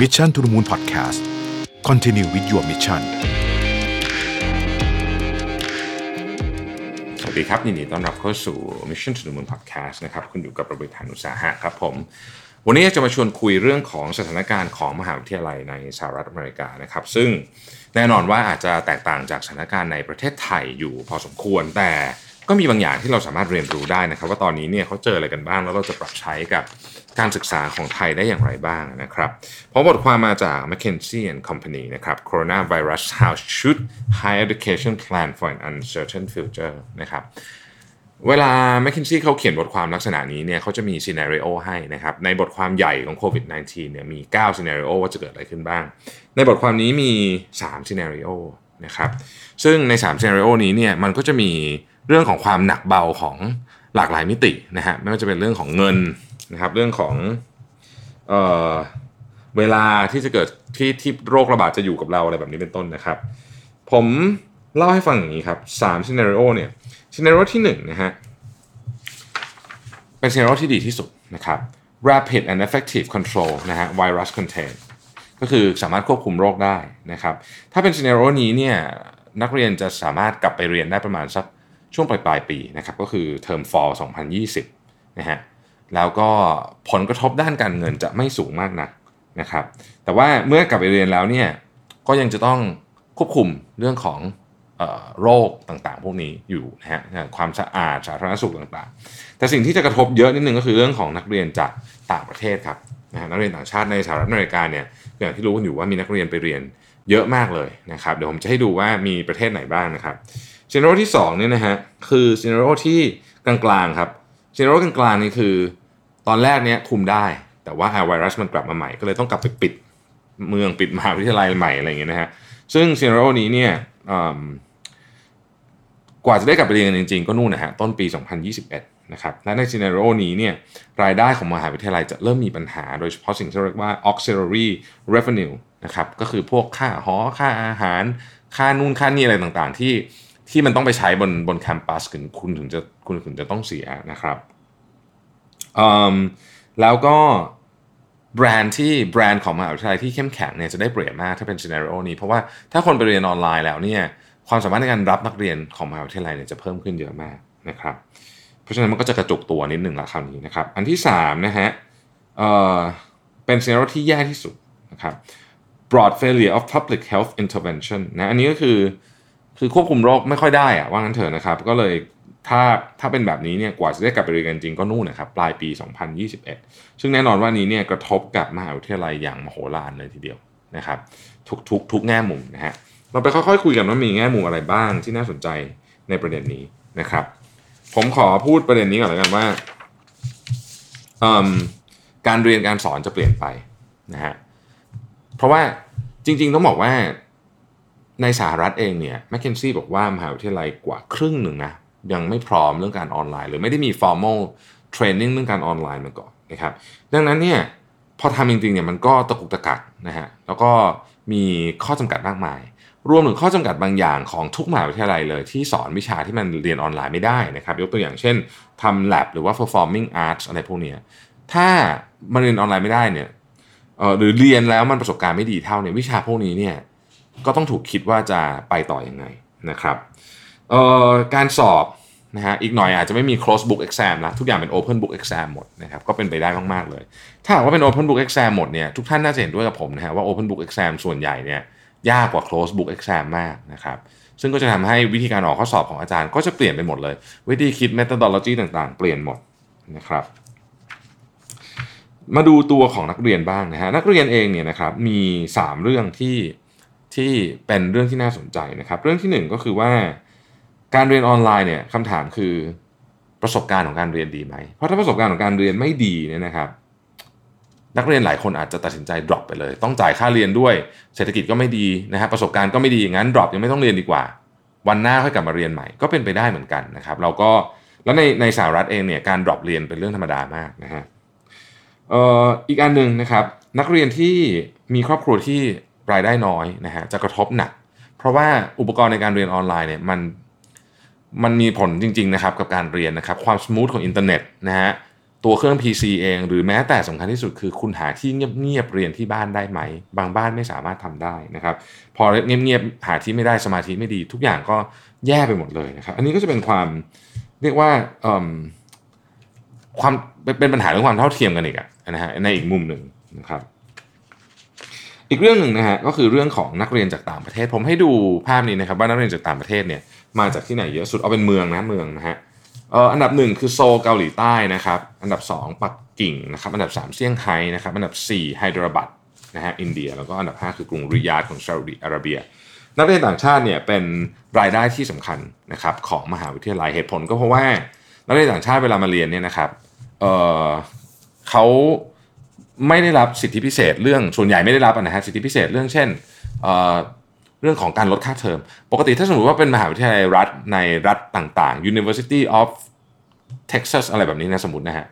Mission to the Moon Podcast Continue with your mission สวัสดีครับยินดีต้อนรับเข้าสู่ Mission to the Moon Podcast นะครับคุณอยู่กับประวิทยานุสาหะครับผม วันนี้จะมาชวนคุยเรื่องของสถานการณ์ของมหาวิทยาลัยในสหรัฐอเมริกานะครับ ซึ่งแน่นอนว่าอาจจะแตกต่างจากสถานการณ์ในประเทศไทยอยู่พอสมควรแต่ ก็มีบางอย่างที่เราสามารถเรียนรู้ได้นะครับ ว่าตอนนี้เนี่ยเขาเจออะไรกันบ้าง แล้วเราจะปรับใช้กับการศึกษาของไทยได้อย่างไรบ้างนะครับ เพราะบทความมาจาก McKinsey and Company นะครับ Coronavirus How should higher education plan for an uncertain future นะครับเวลา McKinsey เขาเขียนบทความลักษณะนี้เนี่ยเขาจะมี scenario ให้นะครับ ในบทความใหญ่ของโควิด -19 เนี่ยมี9 scenario ว่าจะเกิดอะไรขึ้นบ้าง ในบทความนี้มี3 scenario นะครับ ซึ่งใน3 scenario นี้เนี่ยมันก็จะมี เรื่องของความหนักเบาของหลากหลายมิตินะฮะไม่ว่าจะเป็นเรื่องของเงินนะครับเรื่องของเอ่อเวลาที่จะเกิดที่ที่โรคระบาดจะอยู่กับเราอะไรแบบนี้เป็นต้นนะครับ ผมเล่าให้ฟังอย่างนี้ครับ3 scenario เนี่ย scenario ที่1นะฮะเป็น scenario ที่ดีที่สุดนะครับ rapid and effective control นะฮะ virus contain ก็คือสามารถควบคุมโรคได้นะครับ ถ้าเป็น scenario นี้เนี่ยนักเรียนจะสามารถกลับไปเรียนได้ประมาณสัก ช่วงปลายปลายปีนะครับก็คือเทอม fall 2020นะฮะแล้วก็ผลกระทบด้านการเงินจะไม่สูงมากนักนะครับ แต่ว่าเมื่อกลับไปเรียนแล้วเนี่ยก็ยังจะต้องควบคุมเรื่องของโรคต่างๆ พวกนี้อยู่นะฮะความสะอาดสาธารณสุขต่างๆ แต่สิ่งที่จะกระทบเยอะนิดนึงก็คือเรื่องของนักเรียนจากต่างประเทศครับนะฮะนักเรียนต่างชาติในสหรัฐอเมริกาเนี่ยอย่างที่รู้กันอยู่ว่ามีนักเรียนไปเรียนเยอะมากเลยนะครับ เดี๋ยวผมจะให้ดูว่ามีประเทศไหนบ้างนะครับ scenario ที่2เนี่ยนะฮะคือ scenario ที่กลางๆครับ scenario กลางๆนี่คือ ตอนแรกเนี้ยคุมได้ แต่ว่าไวรัสมันกลับมาใหม่ก็เลยต้องกลับไปปิดเมืองปิดมหาวิทยาลัยใหม่อะไรอย่างเงี้ยนะฮะซึ่ง scenario นี้เนี่ยกว่าจะได้กลับไปเรียนกันจริงๆ ก็นู่นนะฮะต้นปี 2021 นะครับและใน scenario นี้เนี่ยรายได้ของมหาวิทยาลัยจะเริ่มมีปัญหาโดยเฉพาะสิ่งที่เรียกว่า auxiliary revenue นะครับก็คือพวกค่าหอค่าอาหาร ค่านู่นค่านี่อะไรต่างๆ ที่ ที่มันต้องไปใช้บนบนแคมปัสถึงคุณถึงจะคุณถึงจะต้องเสียนะครับแล้วก็แบรนด์ที่แบรนด์ของมหาวิทยาลัยที่เข้มแข็งเนี่ยจะได้เปรียบมากถ้าเป็นซีนารีโอนี้ เพราะว่าถ้าคนไปเรียนออนไลน์แล้วเนี่ยความสามารถในการรับนักเรียนของมหาวิทยาลัยเนี่ยจะเพิ่มขึ้นเยอะมากนะครับ เพราะฉะนั้นมันก็จะกระจุกตัวนิดหนึ่งละคราวนี้นะครับ อันที่3นะฮะเอ่อเป็นซีนารีโอที่แย่ที่สุดนะครับ broad failure of public health intervention นะอันนี้ก็คือ คือควบคุมโรคไม่ค่อยได้อะว่างั้นเถอะนะครับ ก็เลยถ้าถ้าเป็นแบบนี้เนี่ยกว่าจะได้กลับไปเรียนกันจริงก็นู่นนะครับปลายปี 2021 ซึ่งแน่นอนว่านี้เนี่ยกระทบกับมหาวิทยาลัยอย่างมโหฬารเลยทีเดียวนะครับทุกทุกทุกแง่มุมนะฮะเราไปค่อยๆคุยกันว่ามีแง่มุมอะไรบ้างที่น่าสนใจในประเด็นนี้นะครับ ผมขอพูดประเด็นนี้ก่อนแล้วกันว่าการเรียนการสอนจะเปลี่ยนไปนะฮะเพราะว่าจริง ๆ ต้องบอกว่า ในสหรัฐเองเนี่ยแมคเคนซี่บอกว่ามหาวิทยาลัยกว่าครึ่งหนึ่งนะยังไม่พร้อมเรื่องการออนไลน์ หรือไม่ได้มี formal training เรื่องการออนไลน์มาก่อนนะครับดังนั้นเนี่ยพอทำจริงๆเนี่ยมันก็ตะกุกตะกักนะฮะแล้วก็มีข้อจำกัดมากมายรวมถึงข้อจำกัดบางอย่างของทุกมหาวิทยาลัยเลย ที่สอนวิชาที่มันเรียนออนไลน์ไม่ได้นะครับ ยกตัวอย่างเช่นทำ lab หรือว่า performing arts อะไรพวกนี้ถ้ามันเรียนออนไลน์ไม่ได้เนี่ยหรือเรียนแล้วมันประสบการณ์ไม่ดีเท่าเนี่ยวิชาพวกนี้เนี่ย ก็ต้องถูกคิดว่าจะไปต่ออยังไงนะครับการสอบนะฮะอีกหน่อยอาจจะไม่มี close book exam ละทุกอย่างเป็น open book exam หมดนะครับก็เป็นไปได้มาก ๆ เลย ถ้าหากว่าเป็น open book exam หมดเนี่ยทุกท่านน่าจะเห็นด้วยกับผมนะฮะว่า open book exam ส่วนใหญ่เนี่ยยากกว่า close book exam มากนะครับซึ่งก็จะทำให้วิธีการออกข้อสอบของอาจารย์ก็จะเปลี่ยนไปหมดเลย วิธีคิด methodology ต่างๆ เปลี่ยนหมดนะครับ มาดูตัวของนักเรียนบ้างนะฮะนักเรียนเองเนี่ยนะครับมี 3 เรื่องที่ ที่เป็นเรื่องที่น่าสนใจนะครับ เรื่องที่ 1 ก็คือว่าการเรียนออนไลน์เนี่ยคำถามคือประสบการณ์ของการเรียนดีไหม เพราะถ้าประสบการณ์ของการเรียนไม่ดีเนี่ยนะครับ นักเรียนหลายคนอาจจะตัดสินใจ drop ไปเลย ต้องจ่ายค่าเรียนด้วย เศรษฐกิจก็ไม่ดีนะฮะประสบการณ์ก็ไม่ดีอย่างนั้น drop ยังไม่ต้องเรียนดีกว่า วันหน้าค่อยกลับมาเรียนใหม่ ก็เป็นไปได้เหมือนกันนะครับ เราก็แล้วในในสหรัฐเองเนี่ยการ drop เรียนเป็นเรื่องธรรมดามากนะฮะอออีกอันหนึ่งนะครับ นักเรียนที่มีครอบครัวที่ รายได้น้อยนะฮะจะกระทบหนัก เพราะว่าอุปกรณ์ในการเรียนออนไลน์เนี่ยมันมันมีผลจริงๆนะครับกับการเรียนนะครับความ smooth ของอินเทอร์เน็ตนะฮะตัวเครื่อง PC เอง หรือแม้แต่สำคัญที่สุดคือคุณหาที่เงียบๆเรียนที่บ้านได้ไหม บางบ้านไม่สามารถทำได้นะครับ พอเงียบๆหาที่ไม่ได้สมาธิไม่ดี ทุกอย่างก็แย่ไปหมดเลยนะครับ อันนี้ก็จะเป็นความเรียกว่าความเป็นปัญหาเรื่องความเท่าเทียมกันอีกอะนะฮะในอีกมุมหนึ่งนะครับ อีกเรื่องหนึ่งนะฮะก็คือเรื่องของนักเรียนจากต่างประเทศ ผมให้ดูภาพนี้นะครับว่านักเรียนจากต่างประเทศเนี่ยมาจากที่ไหนเยอะสุดเอาเป็นเมืองนะเมืองนะฮะอันดับหนึ่งคือโซลเกาหลีใต้นะครับอันดับ 2 ปักกิ่งนะครับอันดับ 3 เซี่ยงไฮ้นะครับอันดับ 4 ไฮดราบัดนะฮะอินเดีย แล้วก็อันดับ 5 คือกรุงริยาดของซาอุดิอาระเบีย นักเรียนต่างชาติเนี่ยเป็นรายได้ที่สำคัญนะครับของมหาวิทยาลัยเหตุผลก็เพราะว่านักเรียนต่างชาติเวลามาเรียนเนี่ยนะครับเเขา ไม่ได้รับสิทธิพิเศษเรื่องส่วนใหญ่ไม่ได้รับนะฮะสิทธิพิเศษเรื่องเช่นเเรื่องของการลดค่าเทอม ปกติถ้าสมมติว่าเป็นมหาวิทยาลัยรัฐในรัฐต่างๆ University of Texas อะไรแบบนี้นะสมมตินะฮะ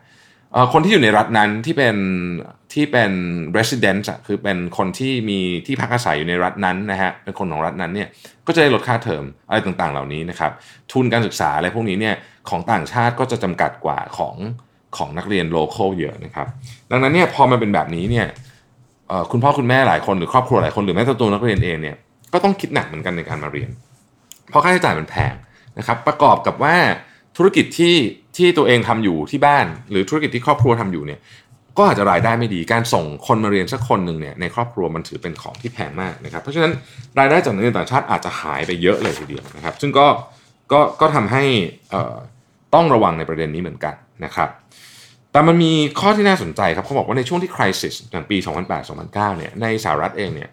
คนที่อยู่ในรัฐนั้นที่เป็นที่เป็น resident คือเป็นคนที่มีที่พักอาศัยอยู่ในรัฐนั้นนะฮะเป็นคนของรัฐนั้นเนี่ยก็จะได้ลดค่าเทอมอะไรต่างๆ เหล่านี้นะครับทุนการศึกษาอะไรพวกนี้เนี่ยของต่างชาติก็จะจำกัดกว่าของ ของนักเรียนโลเคอลเยอะนะครับ ดังนั้นเนี่ยพอมันเป็นแบบนี้เนี่ยคุณพ่อคุณแม่หลายคนหรือครอบครัวหลายคนหรือแม้แต่ตัวนักเรียนเองเนี่ยก็ต้องคิดหนักเหมือนกันในการมาเรียน เพราะค่าใช้จ่ายมันแพงนะครับ ประกอบกับว่าธุรกิจที่ที่ตัวเองทำอยู่ที่บ้าน หรือธุรกิจที่ครอบครัวทำอยู่เนี่ยก็อาจจะรายได้ไม่ดีการส่งคนมาเรียนสักคนหนึ่งเนี่ยในครอบครัวมันถือเป็นของที่แพงมากนะครับ เพราะฉะนั้นรายได้จากนักเรียนต่างชาติอาจจะหายไปเยอะเลยทีเดียวนะครับ ซึ่งก็ก็ก็ทำให้ต้องระวังในประเด็นนี้เหมือนกัน นะครับ แต่มันมีข้อที่น่าสนใจครับเขาบอกว่าในช่วงที่คริสิสอย่างปี 2008-2009 เนี่ยในสหรัฐเองเนี่ย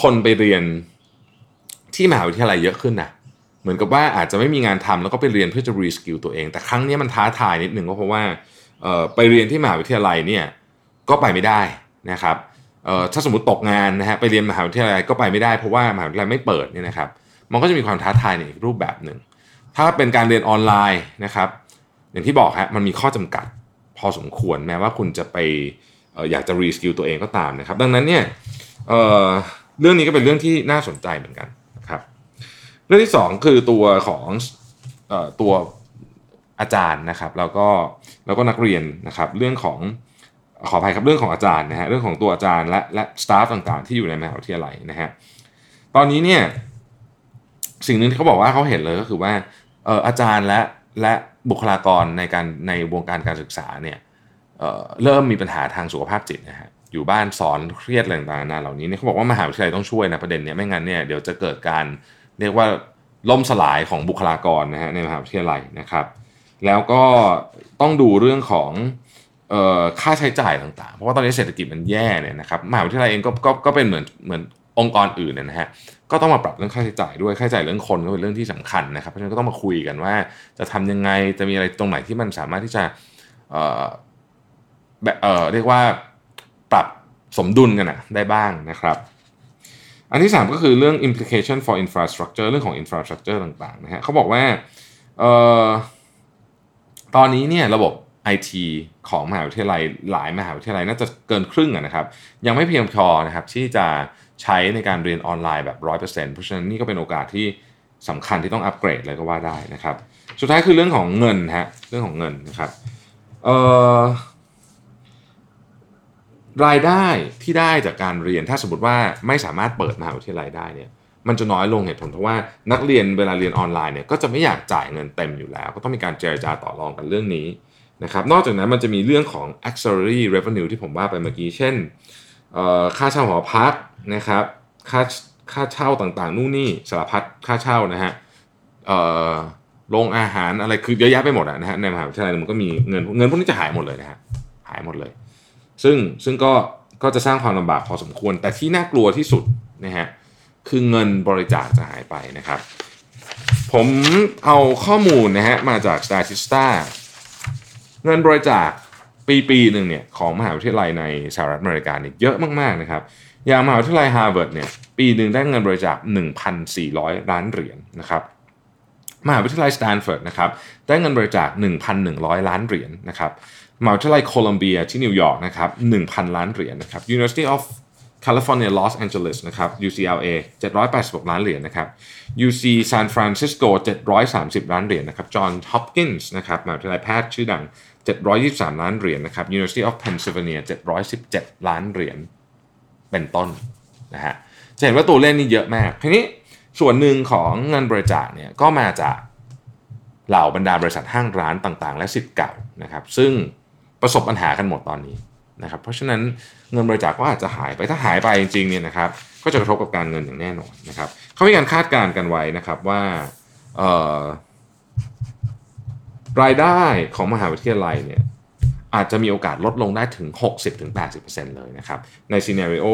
คนไปเรียนที่มหาวิทยาลัยเยอะขึ้นนะเหมือนกับว่าอาจจะไม่มีงานทำแล้วก็ไปเรียนเพื่อจะรีสกิลตัวเอง แต่ครั้งนี้มันท้าทายนิดนึงก็เพราะว่าไปเรียนที่มหาวิทยาลัยเนี่ยก็ไปไม่ได้นะครับถ้าสมมติตกงานนะฮะไปเรียนมหาวิทยาลัยก็ไปไม่ได้เพราะว่ามหาวิทยาลัยไม่เปิดเนี่ยนะครับมันก็จะมีความท้าทายในอีกรูปแบบหนึ่งถ้าเป็นการเรียนออนไลน์นะครับ อย่างที่บอกฮะมันมีข้อจำกัดพอสมควรแม้ว่าคุณจะไปอยากจะ reskill ตัวเองก็ตามนะครับ ดังนั้นเนี่ยเรื่องนี้ก็เป็นเรื่องที่น่าสนใจเหมือนกันนะครับ เรื่องที่ 2 คือตัวของอตัวอาจารย์นะครับ แล้วก็แล้วก็นักเรียนนะครับ เรื่องของขออภัยครับเรื่องของอาจารย์นะฮะเรื่องของตัวอาจารย์และและ staff ต่างๆ ที่อยู่ในมหาวิทยาลัยนะฮะตอนนี้เนี่ยสิ่งหนึ่งที่เขาบอกว่าเขาเห็นเลยก็คือว่าอาจารย์และและ บุคลากรในการในวงการการศึกษาเนี่ยเเริ่มมีปัญหาทางสุขภาพจิตนะฮะอยู่บ้านสอนเครียดอะไรต่างๆเหล่านี้เนี่ยเขาบอกว่ามหาวิทยาลัยต้องช่วยนะประเด็นเนี้ยไม่งั้นเนี่ยเดี๋ยวจะเกิดการเรียกว่าล่มสลายของบุคลากรนะฮะในมหาวิทยาลัยนะครับ แล้วก็ต้องดูเรื่องของค่าใช้จ่ายต่างๆ เพราะว่าตอนนี้เศรษฐกิจมันแย่เนี่ยนะครับมหาวิทยาลัยเองก็ก็ก็เป็นเหมือนเหมือน องค์กรอื่นนะฮะก็ต้องมาปรับเรื่องค่าใช้จ่ายด้วยค่าใช้จ่ายเรื่องคนก็เป็นเรื่องที่สำคัญนะครับเพราะฉะนั้นก็ต้องมาคุยกันว่า จะทำยังไงจะมีอะไรตรงไหนที่มันสามารถที่จะเออแบบเออเรียกว่าปรับสมดุลกันนะได้บ้างนะครับอันที่ 3 ก็คือเรื่อง implication for infrastructure เรื่องของ infrastructure ต่างๆนะฮะเขาบอกว่าเอ่อตอนนี้เนี่ยระบบ IT ของมหาวิทยาลัยหลายมหาวิทยาลัยน่าจะเกินครึ่งนะครับ ยังไม่เพียงพอนะครับที่จะใช้ในการเรียนออนไลน์แบบ 100%เพราะฉะนั้นนี่ก็เป็นโอกาสที่สำคัญที่ต้องอัปเกรดเลยก็ว่าได้นะครับ สุดท้ายคือเรื่องของเงินฮะเรื่องของเงินนะครับรายได้ที่ได้จากการเรียนถ้าสมมติว่าไม่สามารถเปิดมหาวิทยาลัยได้เนี่ยมันจะน้อยลงเหตุผลเพราะว่านักเรียนเวลาเรียนออนไลน์เนี่ยก็จะไม่อยากจ่ายเงินเต็มอยู่แล้ว ก็ต้องมีการเจรจาต่อรองกันเรื่องนี้ นะครับนอกจากนั้นมันจะมีเรื่องของ auxiliary revenue ที่ผมว่าไปเมื่อกี้ เช่นค่าเช่าหอพักนะครับค่าค่าเช่าต่างๆ นู่นนี่สารพัดค่าเช่านะฮะโรงอาหารอะไรคือเยอะแยะไปหมดนะฮะในมหาวิทยาลัยมันก็มีเงินเงินพวกนี้จะหายหมดเลยนะฮะหายหมดเลย ซึ่งซึ่งก็ก็จะสร้างความลำบากพอสมควร แต่ที่น่ากลัวที่สุดนะฮะคือเงินบริจาคจะหายไปนะครับ ผมเอาข้อมูลนะฮะมาจาก Statista เงินบริจาคปีปีหนึ่งเนี่ยของมหาวิทยาลัยในสหรัฐอเมริกาเนี่ยเยอะมากๆนะครับอย่างมหาวิทยาลัยฮาร์วาร์ดเนี่ยปีหนึ่งได้เงินบริจาค 1,400 ล้านเหรียญนะครับมหาวิทยาลัยสแตนฟอร์ดนะครับได้เงินบริจาค 1,100 ล้านเหรียญนะครับมหาวิทยาลัยโคลัมเบียที่นิวยอร์กนะครับ1,000 ล้านเหรียญนะครับ University of California Los Angeles นะครับ UCLA 786 ล้านเหรียญนะครับ UC San Francisco 730 ล้านเหรียญนะครับ John Hopkins นะครับมหาวิทยาลัยแพทย์ชื่อดัง 723 ล้านเหรียญนะครับ University of Pennsylvania 717 ล้านเหรียญเป็นต้นนะฮะจะเห็นว่าตัวเลขนี้เยอะมากทีนี้ส่วนหนึ่งของเงินบริจาคเนี่ยก็มาจากเหล่าบรรดาบริษัทห้างร้านต่างๆ และสิทธิ์เก่านะครับ ซึ่งประสบปัญหากันหมดตอนนี้นะครับ เพราะฉะนั้น เงินบริจาคก็อาจจะหายไปถ้าหายไปจริงๆเนี่ยนะครับ ก็จะกระทบกับการเงินอย่างแน่นอนนะครับเขามีการคาดการณ์กันไว้นะครับว่ารายได้ของมหาวิทยาลัยเนี่ยอาจจะมีโอกาสลดลงได้ถึง 60-80%เลยนะครับ ในซีเนริโอ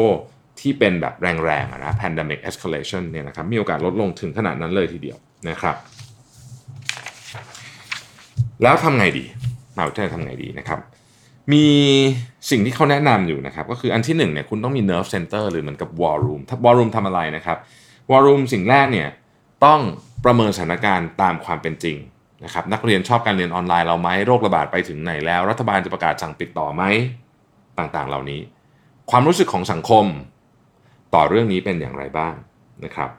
ที่เป็นแบบแรงๆนะ pandemic escalation เนี่ยนะครับมีโอกาสลดลงถึงขนาดนั้นเลยทีเดียวนะครับ แล้วทำไงดีมหาวิทยาลัยทำไงดีนะครับ มีสิ่งที่เขาแนะนำอยู่นะครับก็คืออันที่หนึ่งเนี่ยคุณต้องมี nerve center หรือเหมือนกับ war room war room ทำอะไรนะครับ war room สิ่งแรกเนี่ยต้องประเมินสถานการณ์ตามความเป็นจริงนะครับนักเรียนชอบการเรียนออนไลน์เราไหมโรคระบาดไปถึงไหนแล้ว รัฐบาลจะประกาศสั่งปิดต่อไหมต่างๆ เหล่านี้ ความรู้สึกของสังคมต่อเรื่องนี้เป็นอย่างไรบ้างนะครับ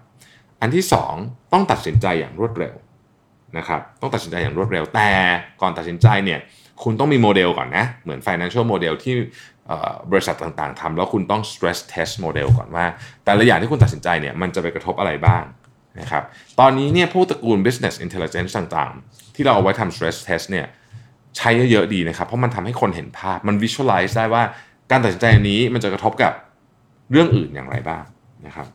อันที่ 2 ต้องตัดสินใจอย่างรวดเร็วนะครับ ต้องตัดสินใจอย่างรวดเร็วแต่ก่อนตัดสินใจเนี่ย คุณต้องมีโมเดลก่อนนะ เหมือน financial model ที่บริษัทต่างๆทำแล้วคุณต้อง stress test model ก่อนว่า แต่ละอย่างที่คุณตัดสินใจเนี่ยมันจะไปกระทบอะไรบ้างนะครับตอนนี้เนี่ยพวกตระกูล business intelligence ต่างๆ ที่เราเอาไว้ทำ stress test เนี่ยใช้เยอะๆดีนะครับ เพราะมันทำให้คนเห็นภาพมัน visualize ได้ว่าการตัดสินใจนี้มันจะกระทบกับเรื่องอื่นอย่างไรบ้างนะครับ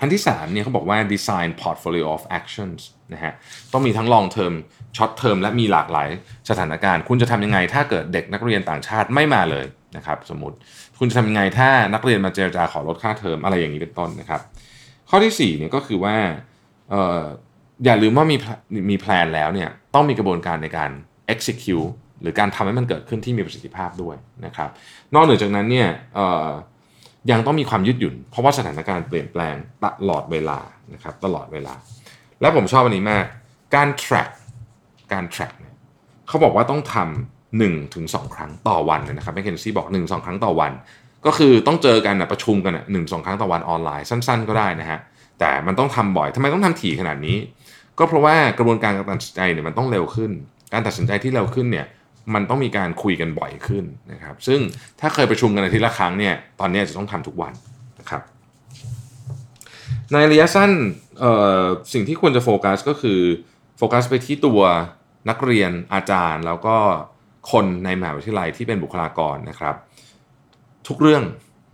อันที่3เนี่ยเขาบอกว่า design portfolio of actions นะฮะต้องมีทั้ง long term short term และมีหลากหลายสถานการณ์ คุณจะทำยังไง ถ้าเกิดเด็กนักเรียนต่างชาติไม่มาเลยนะครับ สมมติคุณจะทำยังไงถ้านักเรียนมาเจรจาขอลดค่าเทอมอะไรอย่างนี้เป็นต้นนะครับ ข้อที่4เนี่ยก็คือว่าอออย่าลืมว่ามีมีแพลนแล้วเนี่ยต้องมีกระบวนการในการ execute หรือการทำให้มันเกิดขึ้นที่มีประสิทธิภาพด้วยนะครับ นอกเหนือจากนั้นเนี่ยยังต้องมีความยืดหยุ่น เพราะว่าสถานการณ์เปลี่ยนแปลงตลอดเวลานะครับตลอดเวลา และผมชอบอันนี้มากการ track การ track เนี่ยเขาบอกว่าต้องทำหนึ่งถึงสองครั้งต่อวันนะครับแมคเคนซี่บอกหนึ่งสองครั้งต่อวัน ก็คือต้องเจอกันนะประชุมกันหนึ่งสองครั้งต่อวันออนไลน์สั้น ๆ ก็ได้นะฮะแต่มันต้องทำบ่อยทำไมต้องทำถี่ขนาดนี้ ก็เพราะว่ากระบวนการการตัดสินใจเนี่ยมันต้องเร็วขึ้น การตัดสินใจที่เร็วขึ้นเนี่ยมันต้องมีการคุยกันบ่อยขึ้นนะครับ ซึ่งถ้าเคยประชุมกันอาทิตย์ละครั้งเนี่ยตอนนี้จะต้องทำทุกวันนะครับในระยะสั้นสิ่งที่ควรจะโฟกัสก็คือโฟกัสไปที่ตัว นักเรียนอาจารย์แล้วก็คนในมหาวิทยาลัยที่เป็นบุคลากรนะครับ ทุกเรื่อง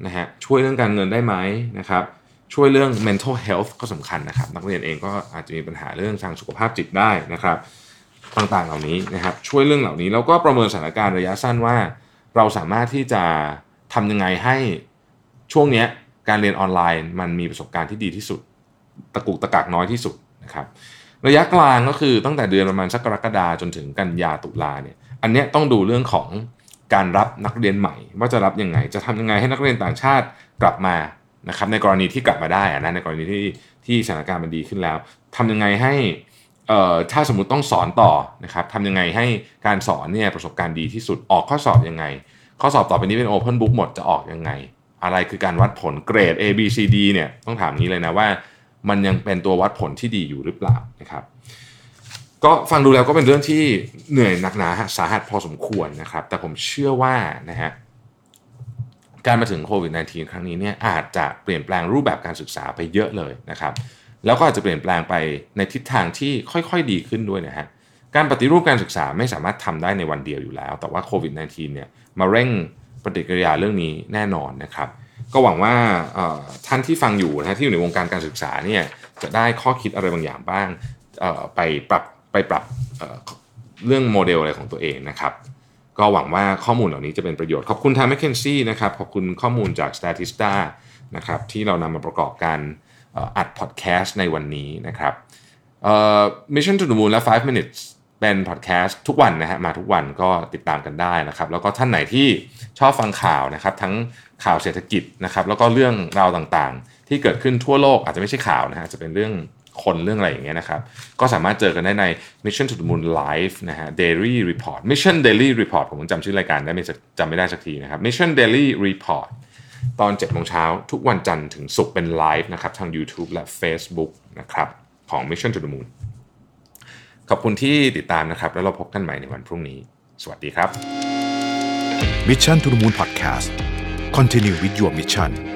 นะฮะช่วยเรื่องการเงินได้ไหมนะครับ ช่วยเรื่อง mental health ก็สำคัญนะครับ นักเรียนเองก็อาจจะมีปัญหาเรื่องทางสุขภาพจิตได้นะครับต่างๆเหล่านี้นะครับ ช่วยเรื่องเหล่านี้แล้วก็ประเมินสถานการณ์ระยะสั้นว่า เราสามารถที่จะทำยังไงให้ช่วงนี้การเรียนออนไลน์ มันมีประสบการณ์ที่ดีที่สุด ตะกุกตะกักน้อยที่สุดนะครับ ระยะกลางก็คือตั้งแต่เดือนประมาณสักกรกฎาจนถึงกันยาตุลาเนี่ยอันนี้ต้องดูเรื่องของการรับนักเรียนใหม่ ว่าจะรับยังไง จะทำยังไงให้นักเรียนต่างชาติกลับมานะครับในกรณีที่กลับมาได้นะในกรณีที่ที่สถานการณ์มันดีขึ้นแล้วทำยังไงให้เอ่อถ้าสมมติต้องสอนต่อนะครับทำยังไงให้การสอนเนี่ยประสบการณ์ดีที่สุดออกข้อสอบยังไง ข้อสอบต่อไปนี้เป็น Open Book หมดจะออกยังไง อะไรคือการวัดผลเกรด A B C D เนี่ยต้องถามนี้เลยนะว่า มันยังเป็นตัววัดผลที่ดีอยู่หรือเปล่านะครับ ก็ฟังดูแล้วก็เป็นเรื่องที่เหนื่อยหนักหนาสาหัสพอสมควรนะครับ แต่ผมเชื่อว่านะฮะการมาถึงโควิด -19 ครั้งนี้เนี่ยอาจจะเปลี่ยนแปลงรูปแบบการศึกษาไปเยอะเลยนะครับ แล้วก็อาจจะเปลี่ยนแปลงไปในทิศทางที่ค่อยๆดีขึ้นด้วยนะฮะการปฏิรูปการศึกษาไม่สามารถทำได้ในวันเดียวอยู่แล้ว แต่ว่าโควิด -19 เนี่ยมาเร่งปฏิกิริยาเรื่องนี้แน่นอนนะครับ ก็หวังว่าท่านที่ฟังอยู่นะที่อยู่ในวงการการศึกษาเนี่ยจะได้ข้อคิดอะไรบางอย่างบ้างไปปรับไปปรับเรื่องโมเดลอะไรของตัวเองนะครับ ก็หวังว่าข้อมูลเหล่านี้จะเป็นประโยชน์ ขอบคุณทางแมคเคนซี่นะครับ ขอบคุณข้อมูลจาก Statista นะครับที่เรานำมาประกอบการอัดพอดแคสต์ในวันนี้นะครับ Mission to the Moon และ 5 minutes เป็นพอดแคสต์ทุกวันนะฮะมาทุกวันก็ติดตามกันได้นะครับ แล้วก็ท่านไหนที่ชอบฟังข่าวนะครับ ทั้งข่าวเศรษฐกิจนะครับ แล้วก็เรื่องราวต่างๆ ที่เกิดขึ้นทั่วโลกอาจจะไม่ใช่ข่าวนะฮะจะเป็นเรื่องคนเรื่องอะไรอย่างเงี้ยนะครับ ก็สามารถเจอกันได้ใน Mission to the Moon Live นะฮะ Daily Report Mission Daily Report ผมจำชื่อรายการได้ไม่จำไม่ได้สักทีนะครับ Mission Daily Report ตอน7โมงเช้าทุกวันจันทร์ถึงศุกร์เป็นไลฟ์นะครับทาง YouTube และ Facebook นะครับของ Mission to the Moon ขอบคุณที่ติดตามนะครับ แล้วเราพบกันใหม่ในวันพรุ่งนี้ สวัสดีครับ Mission to the Moon Podcast Continue with your mission